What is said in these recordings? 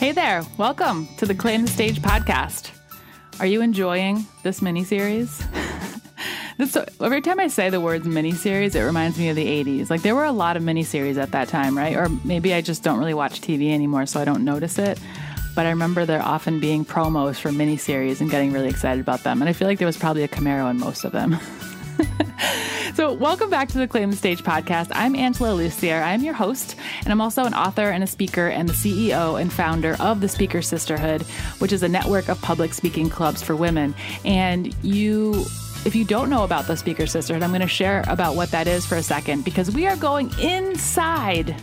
Hey there, welcome to the Claim the Stage podcast. Are you enjoying this miniseries? this, every time I say the words miniseries, it reminds me of the 80s. Like there were a lot of miniseries at that time, right? Or maybe I just don't really watch TV anymore, so I don't notice it. But I remember there often being promos for miniseries and getting really excited about them. And I feel like there was probably a Camaro in most of them. So, welcome back to the Claim the Stage podcast. I'm Angela Lucier. I'm your host, and I'm also an author and a speaker and the CEO and founder of the Speaker Sisterhood, which is a network of public speaking clubs for women. And you if you don't know about the Speaker Sisterhood, I'm going to share about what that is for a second because we are going inside,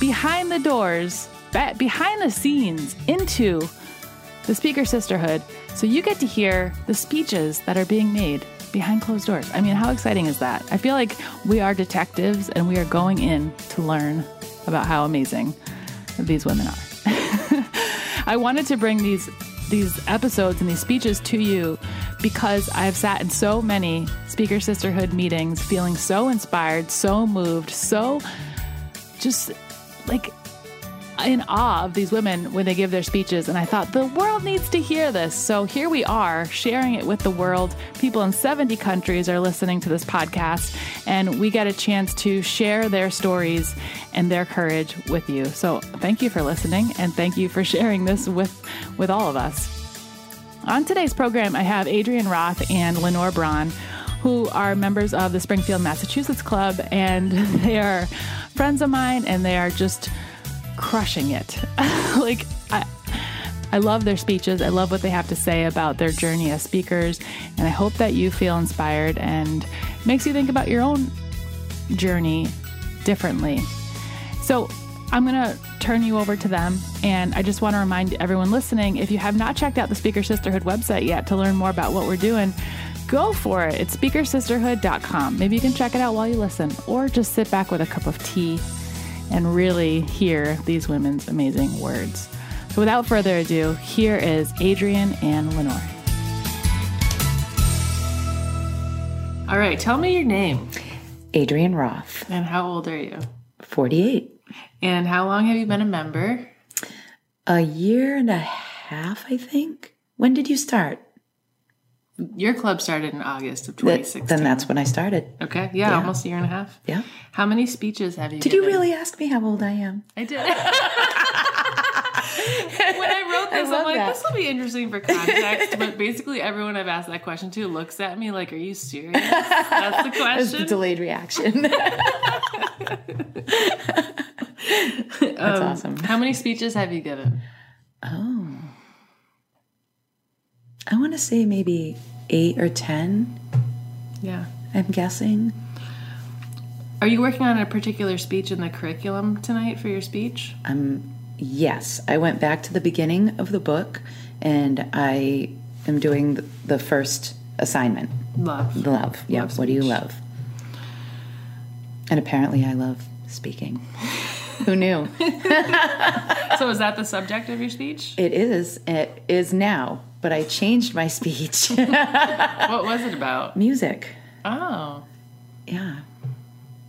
behind the doors, behind the scenes, into the Speaker Sisterhood. So you get to hear the speeches that are being made behind closed doors. I mean, how exciting is that? I feel like we are detectives and we are going in to learn about how amazing these women are. I wanted to bring these these episodes and these speeches to you because I've sat in so many Speaker Sisterhood meetings feeling so inspired, so moved, so just like in awe of these women when they give their speeches. And I thought, the world needs to hear this. So here we are sharing it with the world. People in 70 countries are listening to this podcast, and we get a chance to share their stories and their courage with you. So thank you for listening, and thank you for sharing this with, with all of us. On today's program, I have Adrienne Roth and Lenore Braun who are members of the Springfield, Massachusetts Club, and they are friends of mine, and they are just crushing it. like, I, I love their speeches. I love what they have to say about their journey as speakers. And I hope that you feel inspired and makes you think about your own journey differently. So, I'm going to turn you over to them. And I just want to remind everyone listening if you have not checked out the Speaker Sisterhood website yet to learn more about what we're doing, go for it. It's speakersisterhood.com. Maybe you can check it out while you listen, or just sit back with a cup of tea and really hear these women's amazing words. So, without further ado, here is Adrienne and Lenore. All right, tell me your name. Adrienne Roth. And how old are you? 48. And how long have you been a member? A year and a half, I think. When did you start? Your club started in August of 2016. then that's when I started. Okay. Yeah, yeah, almost a year and a half. Yeah. How many speeches have you Did given? you really ask me how old I am? I did. when I wrote this, I am like, that. this will be interesting for context. but basically, everyone I've asked that question to looks at me like, are you serious? That's the question. the delayed reaction. That's um, awesome. How many speeches have you given? Oh. I want to say maybe eight or 10. Yeah. I'm guessing. Are you working on a particular speech in the curriculum tonight for your speech? Um, yes. I went back to the beginning of the book and I am doing the first assignment. Love. Love. Yeah. Love what do you love? And apparently I love speaking. Who knew? so is that the subject of your speech? It is. It is now but I changed my speech. what was it about? Music. Oh. Yeah.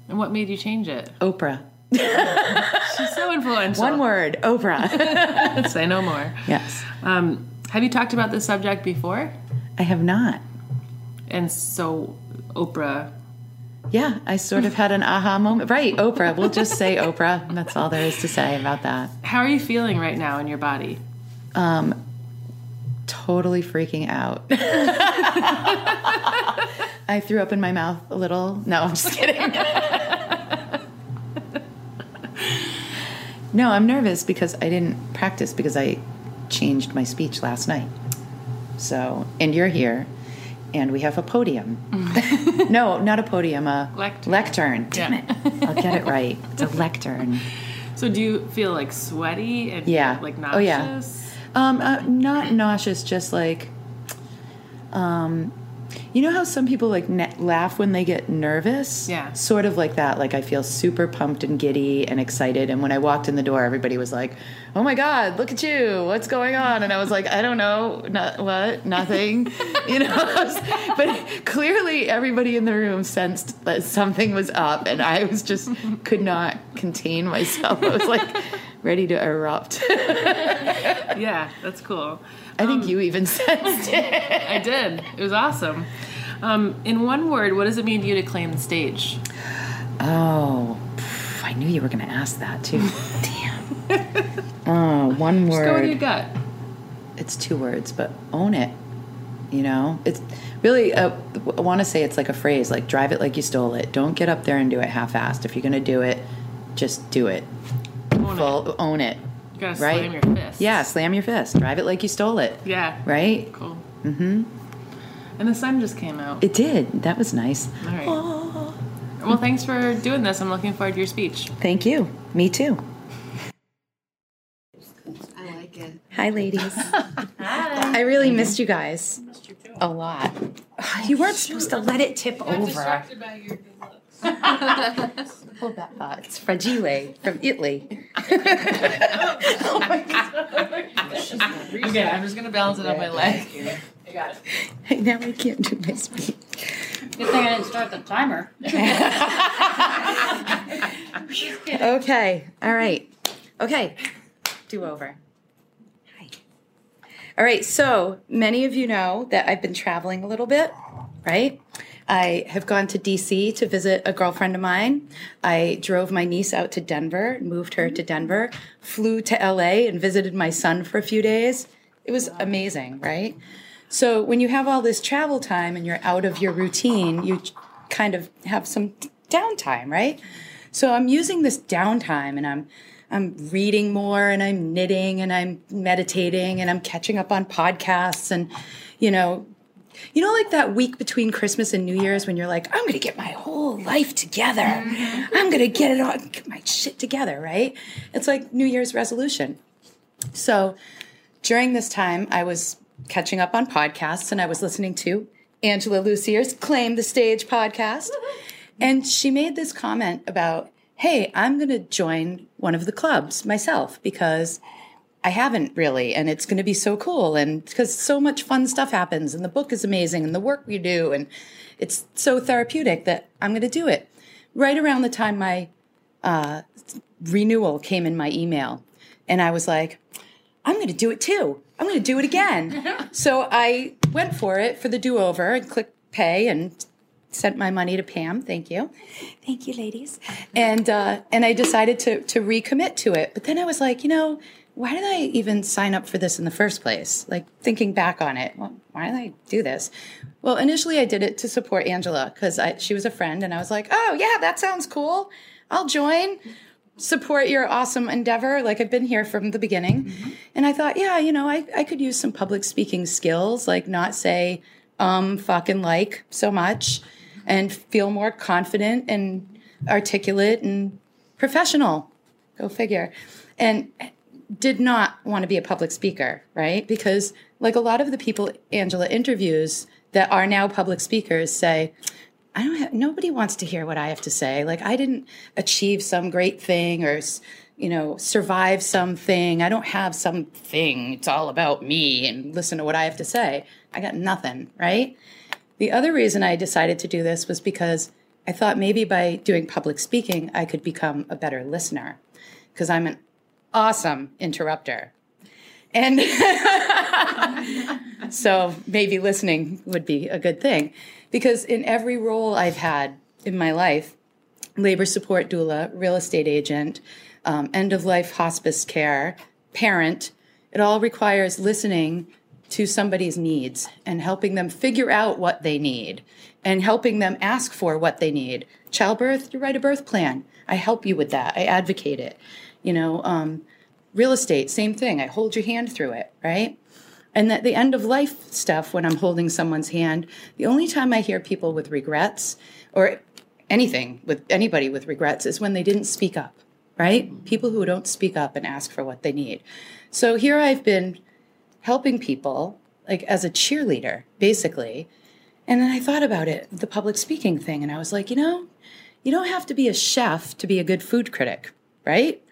And what made you change it? Oprah. She's so influential. One word, Oprah. Say no more. Yes. Um, have you talked about this subject before? I have not. And so, Oprah. Yeah, I sort of had an aha moment. Right, Oprah. We'll just say Oprah. That's all there is to say about that. How are you feeling right now in your body? Um, totally freaking out. I threw up in my mouth a little. No, I'm just kidding. no, I'm nervous because I didn't practice because I changed my speech last night. So, and you're here, and we have a podium. Mm. no, not a podium, a lectern. lectern. Damn yeah. it. I'll get it right. It's a lectern. So, do you feel like sweaty and yeah. like nauseous? Oh, yeah. Um, uh, not nauseous, just like, um, you know how some people like ne- laugh when they get nervous? Yeah. Sort of like that. Like I feel super pumped and giddy and excited. And when I walked in the door, everybody was like, "Oh my God, look at you! What's going on?" And I was like, "I don't know, not what, nothing," you know. but clearly, everybody in the room sensed that something was up, and I was just could not contain myself. I was like ready to erupt. yeah, that's cool. I think you even sensed it. I did. It was awesome. Um, in one word, what does it mean to you to claim the stage? Oh, pff, I knew you were going to ask that too. Damn. Oh, one Just go with your word. gut. It's two words, but own it. You know, it's really. Uh, I want to say it's like a phrase, like drive it like you stole it. Don't get up there and do it half-assed. If you're going to do it, just do it. Own it. Own it. You gotta right? slam your fist. Yeah, slam your fist. Drive it like you stole it. Yeah. Right? Cool. Mm-hmm. And the sun just came out. It did. That was nice. All right. Well, thanks for doing this. I'm looking forward to your speech. Thank you. Me too. I like it. Hi, ladies. I really missed you guys Missed you a lot. You weren't supposed to let it tip over. Hold that thought. It's fragile from Italy. oh my god. Okay, I'm just gonna balance it on my leg. You got it. now I can't do my speech. Good thing I didn't start the timer. Okay. All right. Okay. Do over. Hi. All right. So many of you know that I've been traveling a little bit, right? I have gone to DC to visit a girlfriend of mine. I drove my niece out to Denver, moved her to Denver, flew to LA and visited my son for a few days. It was amazing, right? So when you have all this travel time and you're out of your routine, you kind of have some downtime, right? So I'm using this downtime and I'm I'm reading more and I'm knitting and I'm meditating and I'm catching up on podcasts and you know you know like that week between Christmas and New Year's when you're like I'm going to get my whole life together. Mm-hmm. I'm going to get it all get my shit together, right? It's like New Year's resolution. So during this time, I was catching up on podcasts and I was listening to Angela Lucier's Claim the Stage podcast. And she made this comment about, hey, I'm going to join one of the clubs myself because I haven't really. And it's going to be so cool. And because so much fun stuff happens and the book is amazing and the work we do. And it's so therapeutic that I'm going to do it. Right around the time my uh, renewal came in my email. And I was like, I'm going to do it too. I'm going to do it again. so I went for it for the do over and clicked pay and sent my money to Pam. Thank you. Thank you, ladies. And, uh, and I decided to, to recommit to it. But then I was like, you know, why did I even sign up for this in the first place? Like thinking back on it, well, why did I do this? Well, initially I did it to support Angela because she was a friend and I was like, oh, yeah, that sounds cool. I'll join support your awesome endeavor. Like I've been here from the beginning. And I thought, yeah, you know, I, I could use some public speaking skills, like not say, um, fucking like so much and feel more confident and articulate and professional. Go figure. And did not want to be a public speaker, right? Because like a lot of the people Angela interviews that are now public speakers say, I don't have, nobody wants to hear what I have to say. Like I didn't achieve some great thing or, you know, survive something. I don't have something. It's all about me and listen to what I have to say. I got nothing, right? The other reason I decided to do this was because I thought maybe by doing public speaking, I could become a better listener because I'm an awesome interrupter. And so maybe listening would be a good thing because in every role I've had in my life labor support doula, real estate agent, um, end of life hospice care, parent it all requires listening to somebody's needs and helping them figure out what they need and helping them ask for what they need. Childbirth, you write a birth plan. I help you with that. I advocate it. You know, um, real estate, same thing. I hold your hand through it, right? And that the end of life stuff, when I'm holding someone's hand, the only time I hear people with regrets or anything with anybody with regrets is when they didn't speak up, right? People who don't speak up and ask for what they need. So here I've been helping people, like as a cheerleader, basically. And then I thought about it, the public speaking thing, and I was like, you know, you don't have to be a chef to be a good food critic, right?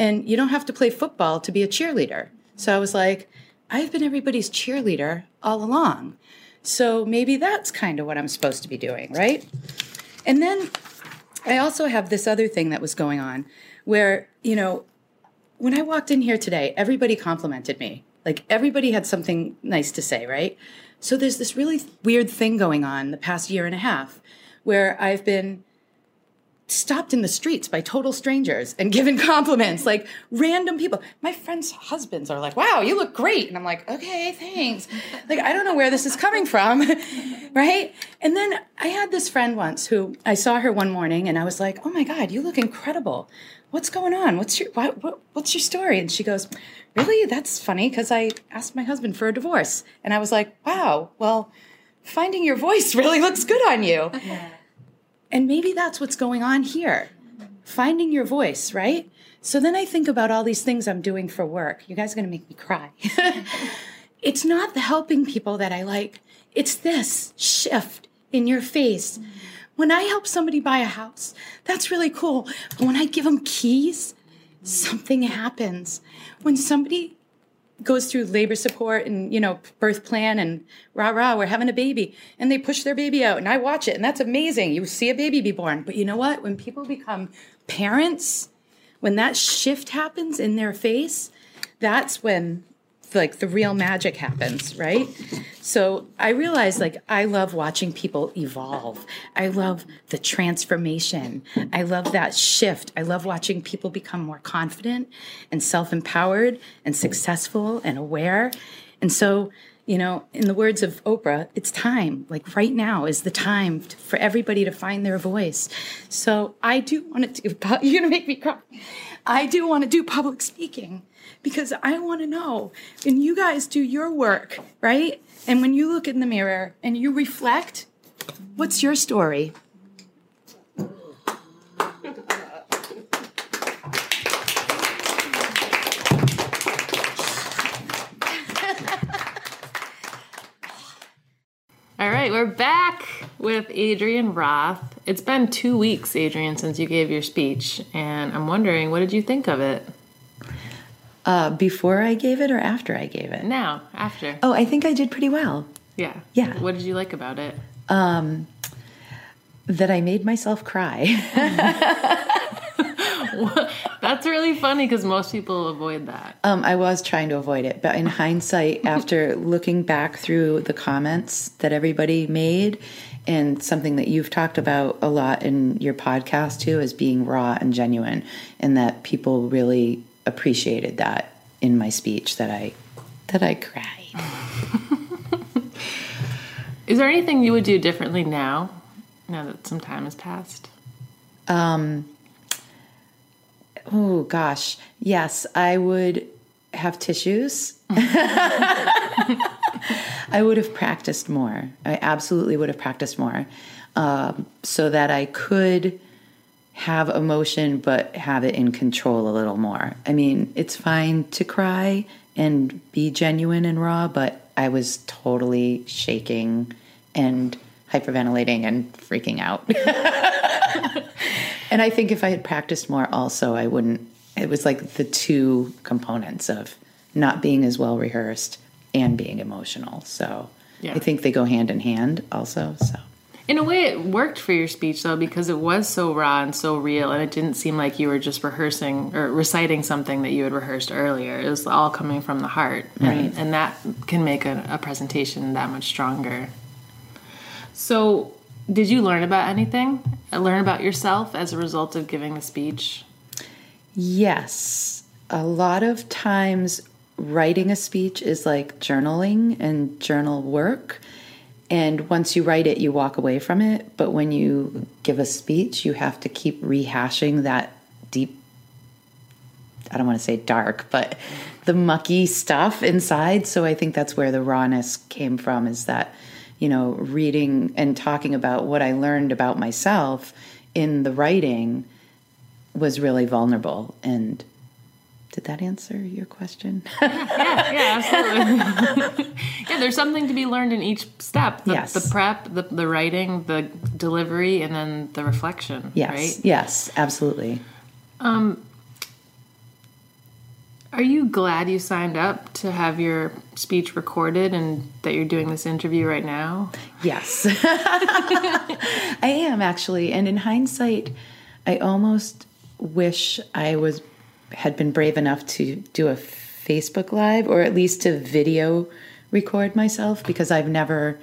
And you don't have to play football to be a cheerleader. So I was like, I've been everybody's cheerleader all along. So maybe that's kind of what I'm supposed to be doing, right? And then I also have this other thing that was going on where, you know, when I walked in here today, everybody complimented me. Like everybody had something nice to say, right? So there's this really weird thing going on the past year and a half where I've been stopped in the streets by total strangers and given compliments, like random people. My friends' husbands are like, wow, you look great. And I'm like, okay, thanks. Like, I don't know where this is coming from, right? And then I had this friend once who I saw her one morning and I was like, oh my God, you look incredible. What's going on? What's your what, what, what's your story? And she goes, really? That's funny because I asked my husband for a divorce. And I was like, wow, well, finding your voice really looks good on you. And maybe that's what's going on here finding your voice, right? So then I think about all these things I'm doing for work. You guys are going to make me cry. it's not the helping people that I like, it's this shift in your face. When I help somebody buy a house, that's really cool. But when I give them keys, something happens. When somebody goes through labor support and you know birth plan and rah rah we're having a baby. And they push their baby out and i watch it and that's amazing. You see a baby be born. But you know what? When people become parents when that shift happens in their face that's when like the real magic happens right? So i realize like i love watching people evolve. I love the transformation. I love that shift. I love watching people become more confident and self-empowered and successful and aware. And so you know in the words of oprah it's time. Like right now is the time to, for everybody to find their voice. So i do want to do you're gonna make me cry. I do want to do public speaking because I want to know And you guys do your work, right? And when you look in the mirror and you reflect, what's your story? All right, we're back with Adrienne Roth. It's been two weeks, Adrienne, since you gave your speech, and I'm wondering, what did you think of it? Uh, before I gave it or after I gave it? Now, after. Oh, I think I did pretty well. Yeah. Yeah. What did you like about it? Um, that I made myself cry. That's really funny because most people avoid that. Um, I was trying to avoid it, but in hindsight, after looking back through the comments that everybody made, and something that you've talked about a lot in your podcast too, is being raw and genuine, and that people really appreciated that in my speech that I that I cried. Is there anything you would do differently now, now that some time has passed? Um, oh gosh, yes, I would have tissues. I would have practiced more. I absolutely would have practiced more, um, so that I could have emotion but have it in control a little more. I mean, it's fine to cry and be genuine and raw, but I was totally shaking and hyperventilating and freaking out. and I think if I had practiced more also, I wouldn't it was like the two components of not being as well rehearsed and being emotional. So Yeah. I think they go hand in hand also, so In a way, it worked for your speech though because it was so raw and so real, and it didn't seem like you were just rehearsing or reciting something that you had rehearsed earlier. It was all coming from the heart, and, and that can make a, a presentation that much stronger. So, did you learn about anything? Learn about yourself as a result of giving the speech? Yes. A lot of times, writing a speech is like journaling and journal work. And once you write it, you walk away from it. But when you give a speech, you have to keep rehashing that deep, I don't want to say dark, but the mucky stuff inside. So I think that's where the rawness came from is that, you know, reading and talking about what I learned about myself in the writing was really vulnerable. And did that answer your question? Yeah, yeah, absolutely. yeah, there's something to be learned in each step. The, Yes. the prep, the, the writing, the delivery, and then the reflection. yes. Right? Yes, absolutely. Um, are you glad you signed up to have your speech recorded and that you're doing this interview right now? Yes. I am actually. And in hindsight, I almost wish I was had been brave enough to do a Facebook Live or at least to video record myself because I've never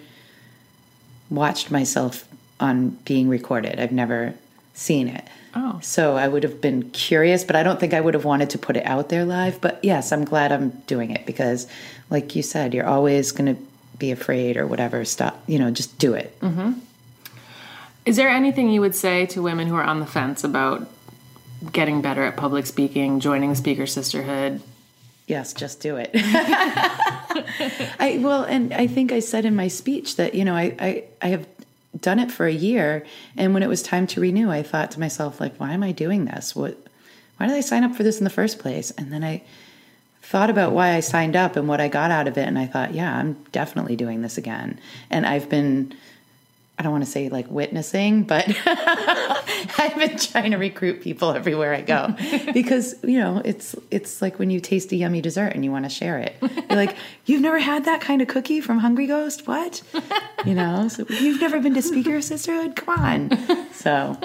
watched myself on being recorded. I've never seen it. Oh. So I would have been curious, but I don't think I would have wanted to put it out there live. But yes, I'm glad I'm doing it because, like you said, you're always going to be afraid or whatever. Stop, you know, just do it. Mm-hmm. Is there anything you would say to women who are on the fence about getting better at public speaking, joining the Speaker Sisterhood? Yes, just do it. I well, and I think I said in my speech that you know I, I I have done it for a year, and when it was time to renew, I thought to myself like, why am I doing this? What? Why did I sign up for this in the first place? And then I thought about why I signed up and what I got out of it, and I thought, yeah, I'm definitely doing this again. And I've been. I don't want to say like witnessing, but I've been trying to recruit people everywhere I go because you know it's it's like when you taste a yummy dessert and you want to share it. You're like, you've never had that kind of cookie from Hungry Ghost? What? You know, so you've never been to Speaker Sisterhood? Come on. So,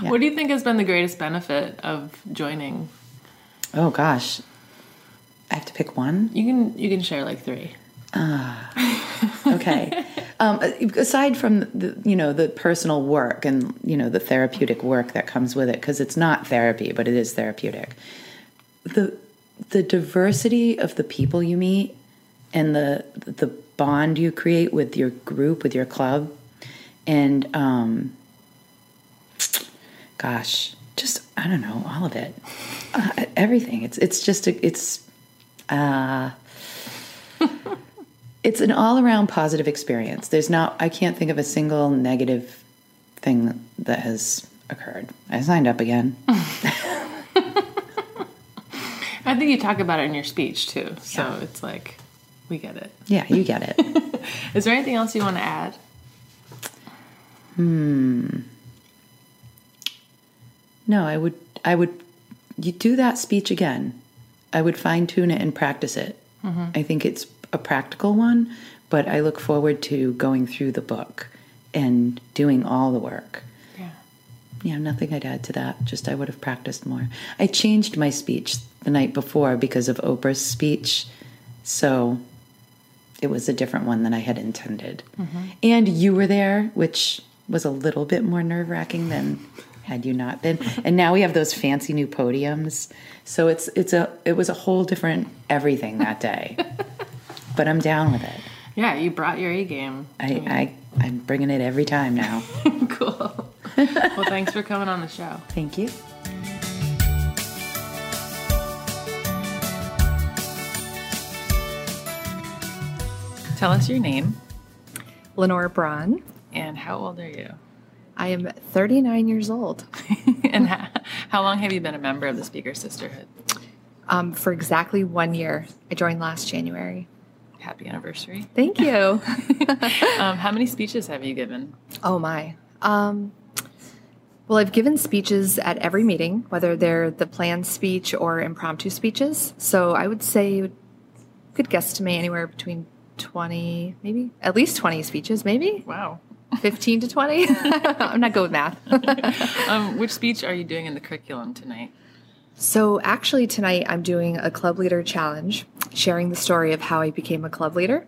What do you think has been the greatest benefit of joining? oh gosh, I have to pick one. You can you can share like three. Ah. Okay. um, aside from the you know the personal work and you know the therapeutic work that comes with it, because it's not therapy, but it is therapeutic. The the diversity of the people you meet and the the bond you create with your group, with your club, and um, gosh, just I don't know all of it, uh, everything. It's it's just a, it's. Uh, it's an all-around positive experience there's not i can't think of a single negative thing that has occurred i signed up again I think you talk about it in your speech too. So it's like we get it. yeah you get it Is there anything else you want to add? Hmm. No i would i would you do that speech again i would fine-tune it and practice it i think it's a practical one but i look forward to going through the book and doing all the work Yeah. Yeah, nothing I'd add to that. Just I would have practiced more. I changed my speech the night before because of Oprah's speech. So it was a different one than I had intended. Mm-hmm. And you were there, which was a little bit more nerve wracking than had you not been. And now we have those fancy new podiums. So it's it's a it was a whole different everything that day. but I'm down with it. Yeah, you brought your A game. I, I I'm bringing it every time now. cool. well, thanks for coming on the show. Thank you. Tell us your name Lenore Braun. and how old are you? I am 39 years old. and how, how long have you been a member of the Speaker Sisterhood? Um, for exactly one year. I joined last January. Happy anniversary. Thank you. Um, how many speeches have you given? oh my. Um, well, I've given speeches at every meeting, whether they're the planned speech or impromptu speeches. So I would say, could guesstimate anywhere between 20, maybe at least 20 speeches, maybe Wow. 15 to 20. I'm not good with math. Um, which speech are you doing in the curriculum tonight? So, actually, tonight I'm doing a club leader challenge, sharing the story of how I became a club leader.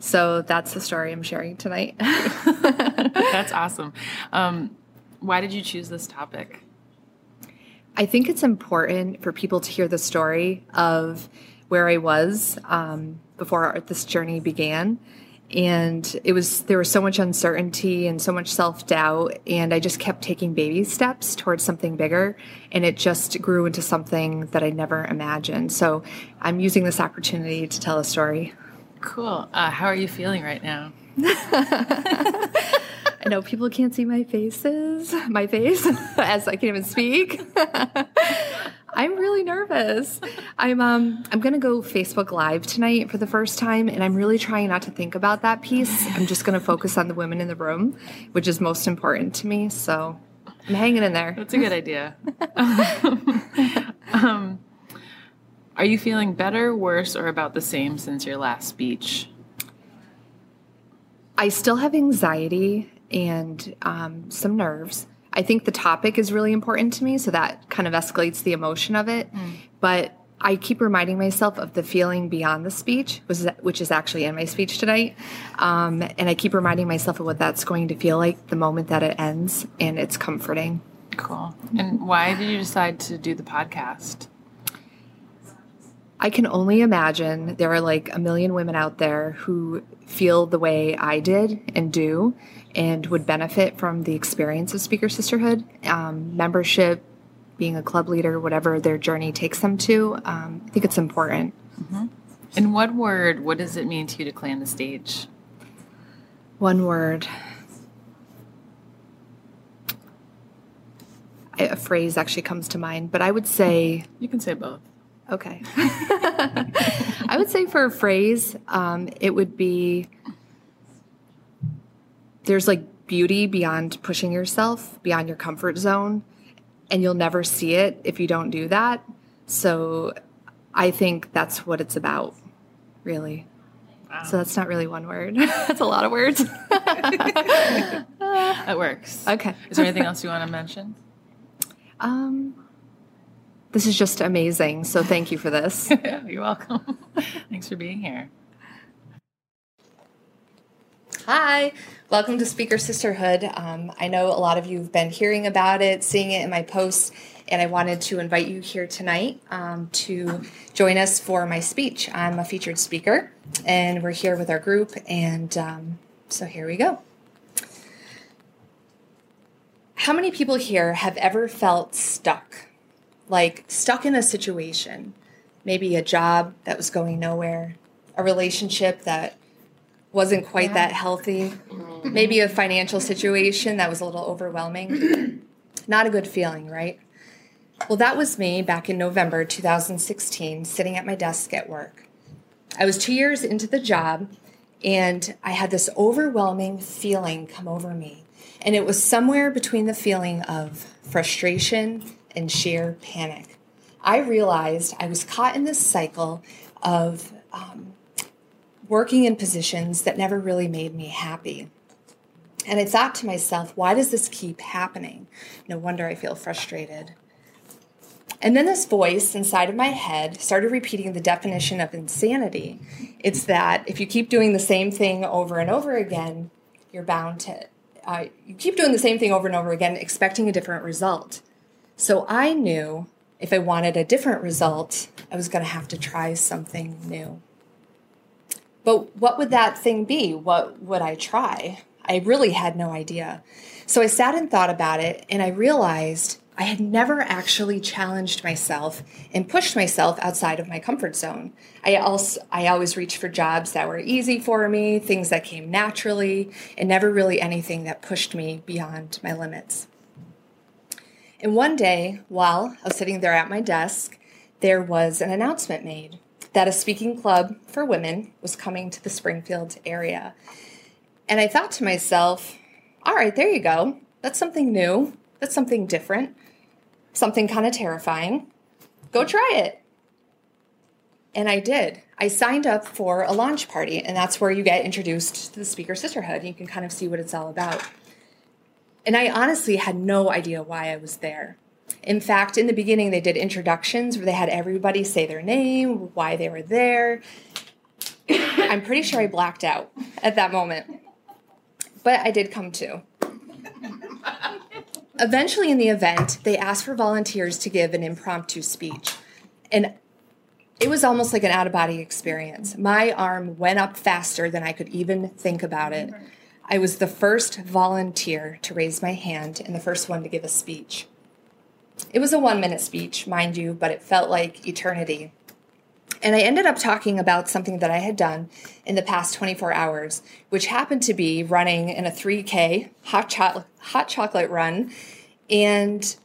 So, that's the story I'm sharing tonight. That's awesome. Um, why did you choose this topic? I think it's important for people to hear the story of where I was um, before this journey began. And it was, there was so much uncertainty and so much self doubt. And I just kept taking baby steps towards something bigger. And it just grew into something that I never imagined. So I'm using this opportunity to tell a story. Cool. Uh, how are you feeling right now? I know people can't see my faces, my face, as I can't even speak. I'm really nervous. I'm um I'm gonna go Facebook Live tonight for the first time, and I'm really trying not to think about that piece. I'm just gonna focus on the women in the room, which is most important to me. So I'm hanging in there. That's a good idea. um, are you feeling better, worse, or about the same since your last speech? I still have anxiety and um, some nerves. I think the topic is really important to me, so that kind of escalates the emotion of it. But I keep reminding myself of the feeling beyond the speech, which is, which is actually in my speech tonight. Um, and I keep reminding myself of what that's going to feel like the moment that it ends, and it's comforting. Cool. And why did you decide to do the podcast? I can only imagine there are like a million women out there who feel the way I did and do and would benefit from the experience of Speaker Sisterhood, um, membership, being a club leader, whatever their journey takes them to. Um, I think it's important. In one word, what does it mean to you to claim the stage? One word. I- A phrase actually comes to mind, but I would say You can say both. Okay. I would say for a phrase, um, it would be there's like beauty beyond pushing yourself, beyond your comfort zone, and you'll never see it if you don't do that. So I think that's what it's about, really. So that's not really one word. that's a lot of words. That works. okay. Is there anything else you want to mention? Um, this is just amazing. So thank you for this. You're welcome. Thanks for being here. Hi, welcome to Speaker Sisterhood. Um, I know a lot of you have been hearing about it, seeing it in my posts, and I wanted to invite you here tonight um, to join us for my speech. I'm a featured speaker, and we're here with our group, and um, so here we go. How many people here have ever felt stuck? Like stuck in a situation, maybe a job that was going nowhere, a relationship that wasn't quite that healthy, maybe a financial situation that was a little overwhelming. Not a good feeling, right? Well, that was me back in November 2016, sitting at my desk at work. I was two years into the job, and I had this overwhelming feeling come over me. And it was somewhere between the feeling of frustration and sheer panic. I realized I was caught in this cycle of um, working in positions that never really made me happy. And I thought to myself, why does this keep happening? No wonder I feel frustrated. And then this voice inside of my head started repeating the definition of insanity. It's that if you keep doing the same thing over and over again, you're bound to, uh, you keep doing the same thing over and over again, expecting a different result. So I knew if I wanted a different result, I was going to have to try something new. But what would that thing be? What would I try? I really had no idea. So I sat and thought about it, and I realized I had never actually challenged myself and pushed myself outside of my comfort zone. I also I always reached for jobs that were easy for me, things that came naturally, and never really anything that pushed me beyond my limits. And one day, while I was sitting there at my desk, there was an announcement made that a speaking club for women was coming to the Springfield area. And I thought to myself, all right, there you go. That's something new. That's something different. Something kind of terrifying. Go try it. And I did. I signed up for a launch party, and that's where you get introduced to the Speaker Sisterhood. You can kind of see what it's all about. And I honestly had no idea why I was there. In fact, in the beginning, they did introductions where they had everybody say their name, why they were there. I'm pretty sure I blacked out at that moment. But I did come to. Eventually, in the event, they asked for volunteers to give an impromptu speech. And it was almost like an out of body experience. My arm went up faster than I could even think about it. I was the first volunteer to raise my hand and the first one to give a speech. It was a one minute speech, mind you, but it felt like eternity. And I ended up talking about something that I had done in the past 24 hours, which happened to be running in a 3K hot, cho- hot chocolate run. And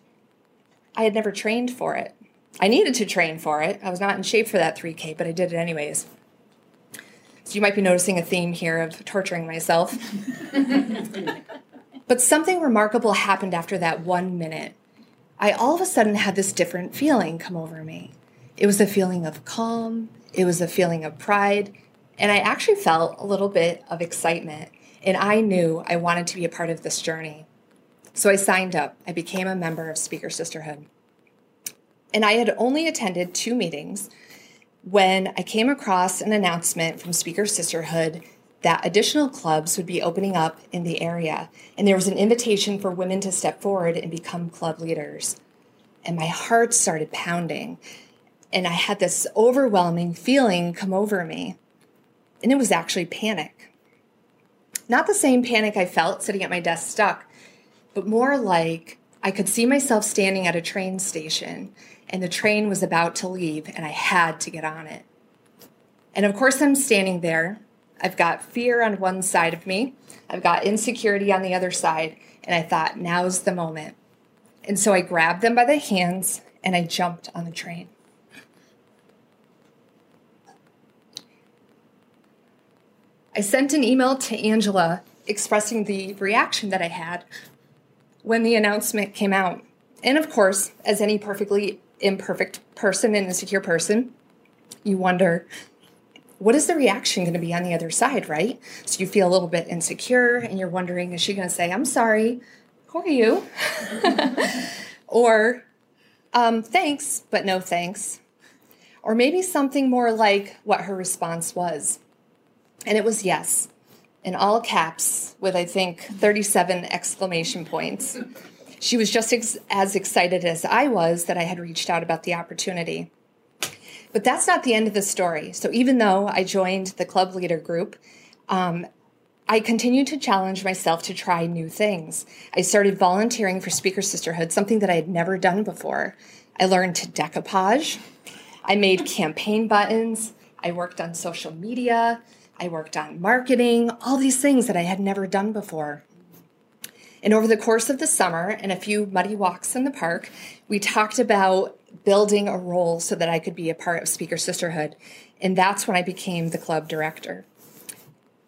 I had never trained for it. I needed to train for it. I was not in shape for that 3K, but I did it anyways. So you might be noticing a theme here of torturing myself. but something remarkable happened after that one minute. I all of a sudden had this different feeling come over me. It was a feeling of calm, it was a feeling of pride, and I actually felt a little bit of excitement. And I knew I wanted to be a part of this journey. So I signed up. I became a member of Speaker Sisterhood. And I had only attended two meetings when I came across an announcement from Speaker Sisterhood that additional clubs would be opening up in the area. And there was an invitation for women to step forward and become club leaders. And my heart started pounding. And I had this overwhelming feeling come over me. And it was actually panic. Not the same panic I felt sitting at my desk stuck, but more like I could see myself standing at a train station and the train was about to leave and I had to get on it. And of course, I'm standing there. I've got fear on one side of me, I've got insecurity on the other side, and I thought, now's the moment. And so I grabbed them by the hands and I jumped on the train. I sent an email to Angela expressing the reaction that I had when the announcement came out. And of course, as any perfectly imperfect person and insecure person, you wonder what is the reaction going to be on the other side, right? So you feel a little bit insecure and you're wondering, is she going to say, I'm sorry, who are you? or, um, thanks, but no thanks. Or maybe something more like what her response was. And it was yes, in all caps, with I think 37 exclamation points. She was just ex- as excited as I was that I had reached out about the opportunity. But that's not the end of the story. So even though I joined the club leader group, um, I continued to challenge myself to try new things. I started volunteering for Speaker Sisterhood, something that I had never done before. I learned to decoupage. I made campaign buttons. I worked on social media. I worked on marketing, all these things that I had never done before. And over the course of the summer and a few muddy walks in the park, we talked about building a role so that I could be a part of Speaker Sisterhood. And that's when I became the club director.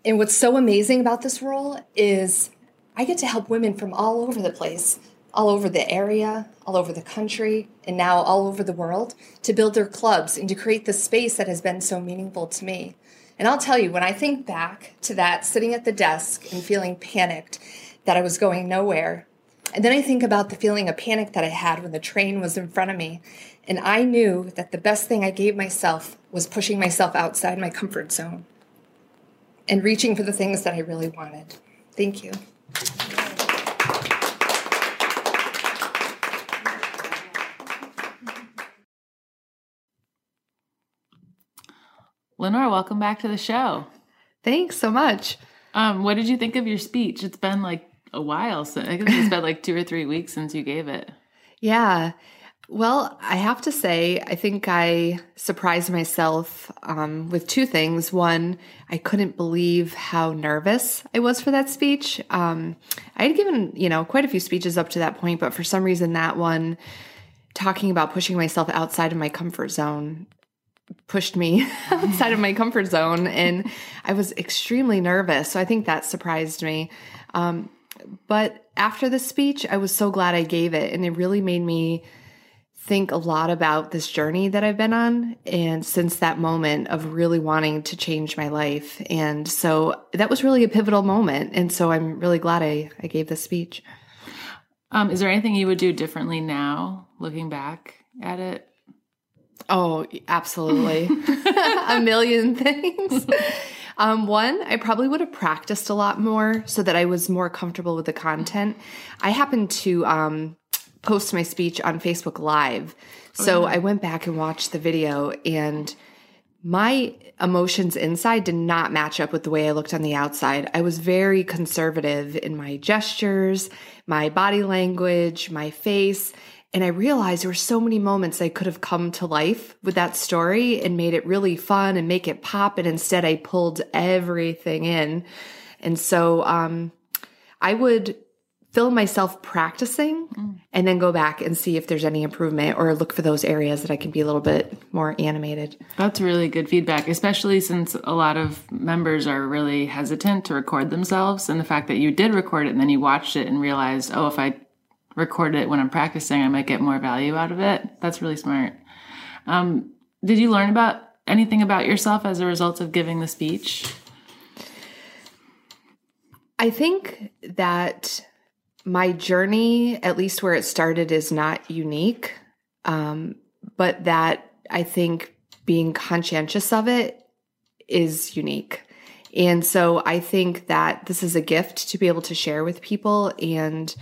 And what's so amazing about this role is I get to help women from all over the place, all over the area, all over the country, and now all over the world to build their clubs and to create the space that has been so meaningful to me. And I'll tell you, when I think back to that, sitting at the desk and feeling panicked that I was going nowhere, and then I think about the feeling of panic that I had when the train was in front of me, and I knew that the best thing I gave myself was pushing myself outside my comfort zone and reaching for the things that I really wanted. Thank you. Lenore, welcome back to the show. Thanks so much. Um, what did you think of your speech? It's been like a while since I it's been like two or three weeks since you gave it. Yeah. Well, I have to say, I think I surprised myself um, with two things. One, I couldn't believe how nervous I was for that speech. Um, I had given, you know, quite a few speeches up to that point, but for some reason, that one, talking about pushing myself outside of my comfort zone, pushed me outside of my comfort zone and I was extremely nervous. So I think that surprised me. Um, but after the speech, I was so glad I gave it and it really made me think a lot about this journey that I've been on and since that moment of really wanting to change my life. And so that was really a pivotal moment. And so I'm really glad I, I gave this speech. Um, is there anything you would do differently now, looking back at it? Oh, absolutely. a million things. Um, one, I probably would have practiced a lot more so that I was more comfortable with the content. I happened to um, post my speech on Facebook Live. So I went back and watched the video, and my emotions inside did not match up with the way I looked on the outside. I was very conservative in my gestures, my body language, my face. And I realized there were so many moments I could have come to life with that story and made it really fun and make it pop. And instead, I pulled everything in. And so um, I would film myself practicing and then go back and see if there's any improvement or look for those areas that I can be a little bit more animated. That's really good feedback, especially since a lot of members are really hesitant to record themselves. And the fact that you did record it and then you watched it and realized, oh, if I record it when I'm practicing, I might get more value out of it. That's really smart. Um, did you learn about anything about yourself as a result of giving the speech? I think that my journey, at least where it started, is not unique. Um, but that I think being conscientious of it is unique. And so I think that this is a gift to be able to share with people. And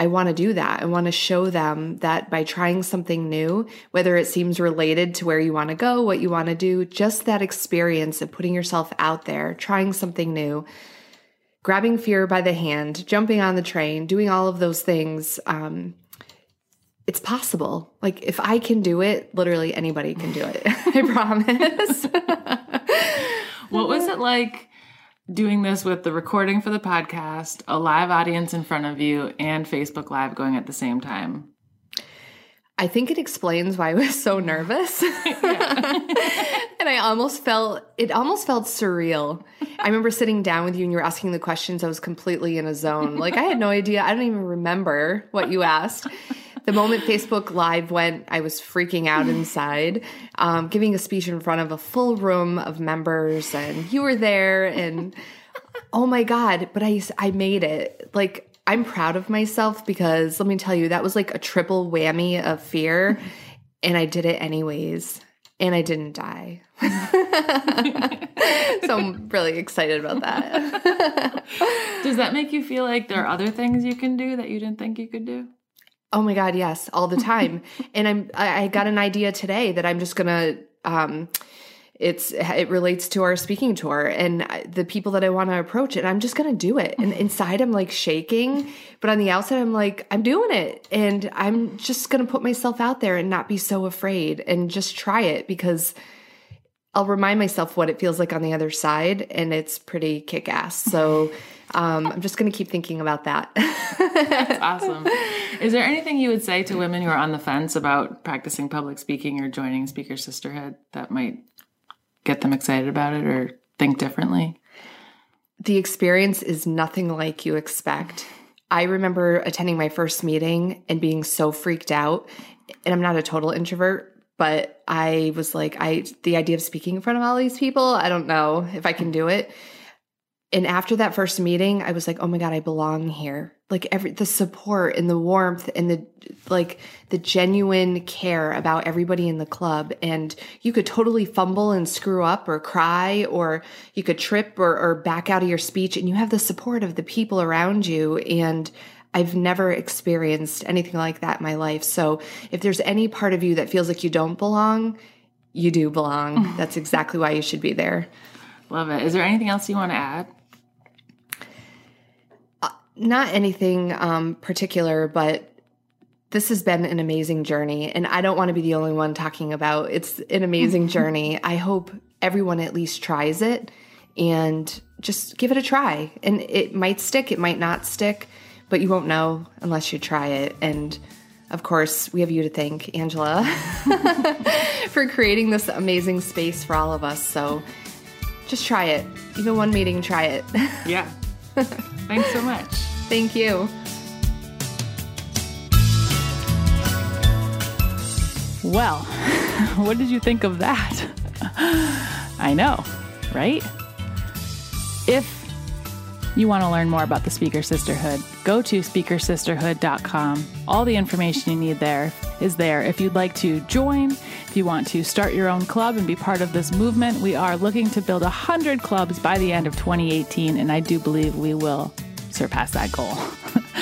I want to do that. I want to show them that by trying something new, whether it seems related to where you want to go, what you want to do, just that experience of putting yourself out there, trying something new, grabbing fear by the hand, jumping on the train, doing all of those things. Um, it's possible. Like if I can do it, literally anybody can do it. I promise. What was it like doing this with the recording for the podcast, a live audience in front of you, and Facebook Live going at the same time? I think it explains why I was so nervous. and I almost felt it almost felt surreal. I remember sitting down with you and you were asking the questions. I was completely in a zone. Like I had no idea. I don't even remember what you asked. The moment Facebook Live went, I was freaking out inside, um, giving a speech in front of a full room of members, and you were there, and oh my god! But I I made it. Like I'm proud of myself because let me tell you, that was like a triple whammy of fear, and I did it anyways, and I didn't die. so I'm really excited about that. Does that make you feel like there are other things you can do that you didn't think you could do? Oh my God, yes, all the time. and I'm I I got an idea today that I'm just gonna um it's it relates to our speaking tour and the people that I want to approach and I'm just going to do it. And inside I'm like shaking, but on the outside I'm like I'm doing it and I'm just going to put myself out there and not be so afraid and just try it because I'll remind myself what it feels like on the other side and it's pretty kick ass. So um, I'm just going to keep thinking about that. That's awesome. Is there anything you would say to women who are on the fence about practicing public speaking or joining Speaker Sisterhood that might get them excited about it or think differently? the experience is nothing like you expect. I remember attending my first meeting and being so freaked out. And I'm not a total introvert, but I was like, I the idea of speaking in front of all these people, I don't know if I can do it. And after that first meeting, I was like, oh my God, I belong here. Like every the support and the warmth and the like the genuine care about everybody in the club. And you could totally fumble and screw up or cry, or you could trip or, or back out of your speech, and you have the support of the people around you. And I've never experienced anything like that in my life. So if there's any part of you that feels like you don't belong, you do belong. That's exactly why you should be there. Love it. Is there anything else you want to add? Not anything um, particular, but this has been an amazing journey. And I don't want to be the only one talking about it's an amazing journey. I hope everyone at least tries it and just give it a try. And it might stick, it might not stick, but you won't know unless you try it. And of course, we have you to thank, Angela, for creating this amazing space for all of us. So just try it. Even one meeting, try it. Yeah. Thanks so much. Thank you. Well, what did you think of that? I know, right? If you want to learn more about the Speaker Sisterhood, go to speakersisterhood.com. All the information you need there is there. If you'd like to join, if you want to start your own club and be part of this movement, we are looking to build 100 clubs by the end of 2018, and I do believe we will surpass that goal.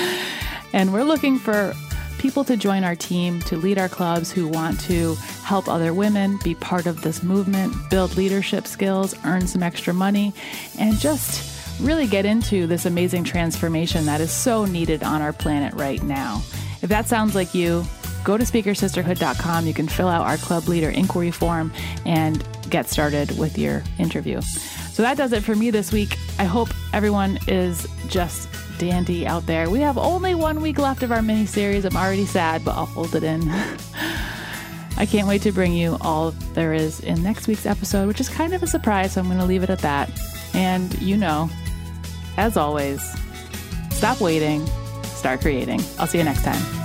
and we're looking for people to join our team, to lead our clubs who want to help other women be part of this movement, build leadership skills, earn some extra money, and just really get into this amazing transformation that is so needed on our planet right now. If that sounds like you, go to speakersisterhood.com. You can fill out our club leader inquiry form and get started with your interview. So that does it for me this week. I hope everyone is just dandy out there. We have only one week left of our mini series. I'm already sad, but I'll hold it in. I can't wait to bring you all there is in next week's episode, which is kind of a surprise, so I'm going to leave it at that. And you know, as always, stop waiting, start creating. I'll see you next time.